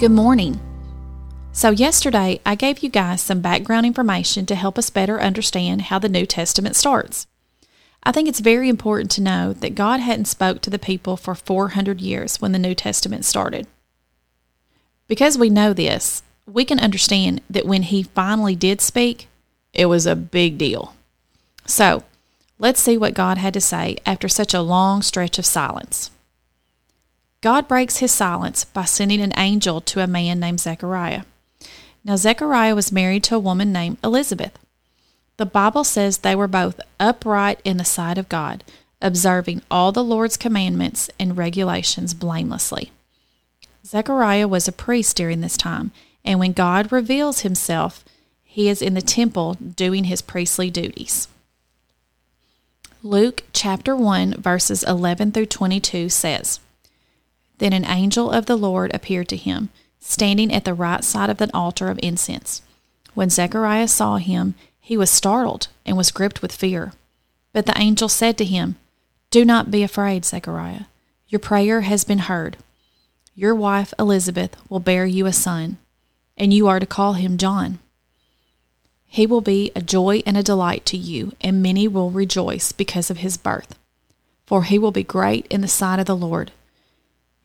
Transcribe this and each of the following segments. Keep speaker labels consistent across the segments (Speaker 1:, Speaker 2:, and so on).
Speaker 1: Good morning. So, yesterday I gave you guys some background information to help us better understand how the New Testament starts. I think it's very important to know that God hadn't spoke to the people for 400 years when the New Testament started. Because we know this, we can understand that when he finally did speak, it was a big deal. So, let's see what God had to say after such a long stretch of silence. God breaks his silence by sending an angel to a man named Zechariah. Now, Zechariah was married to a woman named Elizabeth. The Bible says they were both upright in the sight of God, observing all the Lord's commandments and regulations blamelessly. Zechariah was a priest during this time, and when God reveals himself, he is in the temple doing his priestly duties. Luke chapter 1, verses 11 through 22 says, then an angel of the Lord appeared to him, standing at the right side of the altar of incense. When Zechariah saw him, he was startled and was gripped with fear. But the angel said to him, Do not be afraid, Zechariah. Your prayer has been heard. Your wife Elizabeth will bear you a son, and you are to call him John. He will be a joy and a delight to you, and many will rejoice because of his birth. For he will be great in the sight of the Lord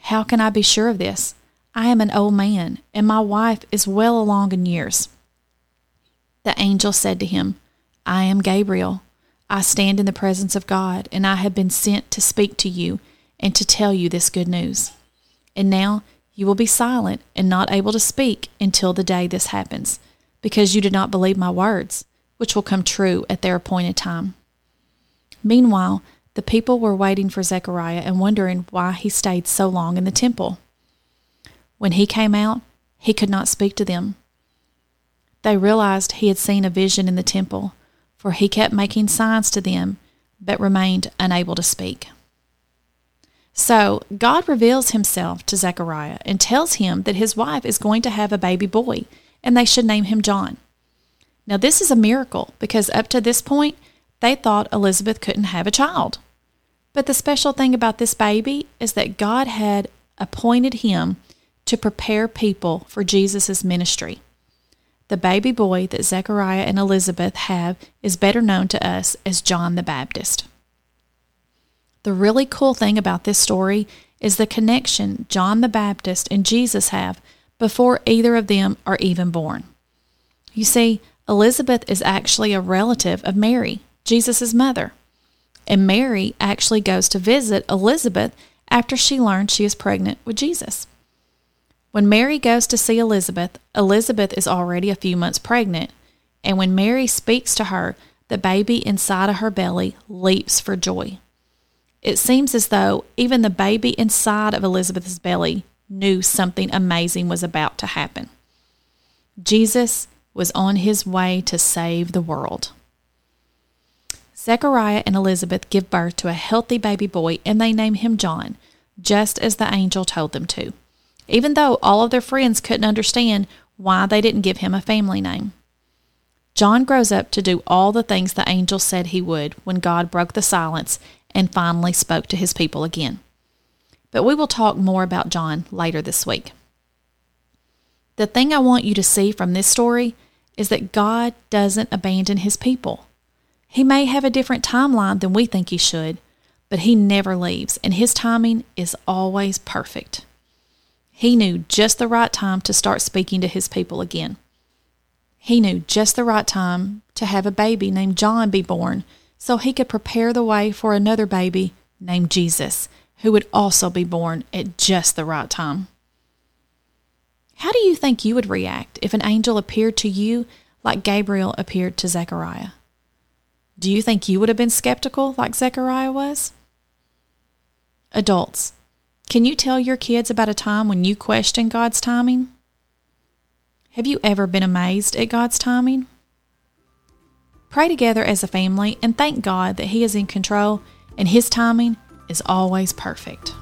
Speaker 1: how can I be sure of this? I am an old man, and my wife is well along in years. The angel said to him, I am Gabriel. I stand in the presence of God, and I have been sent to speak to you and to tell you this good news. And now you will be silent and not able to speak until the day this happens, because you did not believe my words, which will come true at their appointed time. Meanwhile, the people were waiting for Zechariah and wondering why he stayed so long in the temple. When he came out, he could not speak to them. They realized he had seen a vision in the temple, for he kept making signs to them, but remained unable to speak. So God reveals himself to Zechariah and tells him that his wife is going to have a baby boy, and they should name him John. Now, this is a miracle because up to this point, they thought Elizabeth couldn't have a child. But the special thing about this baby is that God had appointed him to prepare people for Jesus' ministry. The baby boy that Zechariah and Elizabeth have is better known to us as John the Baptist. The really cool thing about this story is the connection John the Baptist and Jesus have before either of them are even born. You see, Elizabeth is actually a relative of Mary, Jesus' mother. And Mary actually goes to visit Elizabeth after she learns she is pregnant with Jesus. When Mary goes to see Elizabeth, Elizabeth is already a few months pregnant, and when Mary speaks to her, the baby inside of her belly leaps for joy. It seems as though even the baby inside of Elizabeth's belly knew something amazing was about to happen. Jesus was on his way to save the world. Zechariah and Elizabeth give birth to a healthy baby boy and they name him John, just as the angel told them to, even though all of their friends couldn't understand why they didn't give him a family name. John grows up to do all the things the angel said he would when God broke the silence and finally spoke to his people again. But we will talk more about John later this week. The thing I want you to see from this story is that God doesn't abandon his people. He may have a different timeline than we think he should, but he never leaves, and his timing is always perfect. He knew just the right time to start speaking to his people again. He knew just the right time to have a baby named John be born so he could prepare the way for another baby named Jesus, who would also be born at just the right time. How do you think you would react if an angel appeared to you like Gabriel appeared to Zechariah? Do you think you would have been skeptical like Zechariah was? Adults, can you tell your kids about a time when you questioned God's timing? Have you ever been amazed at God's timing? Pray together as a family and thank God that He is in control and His timing is always perfect.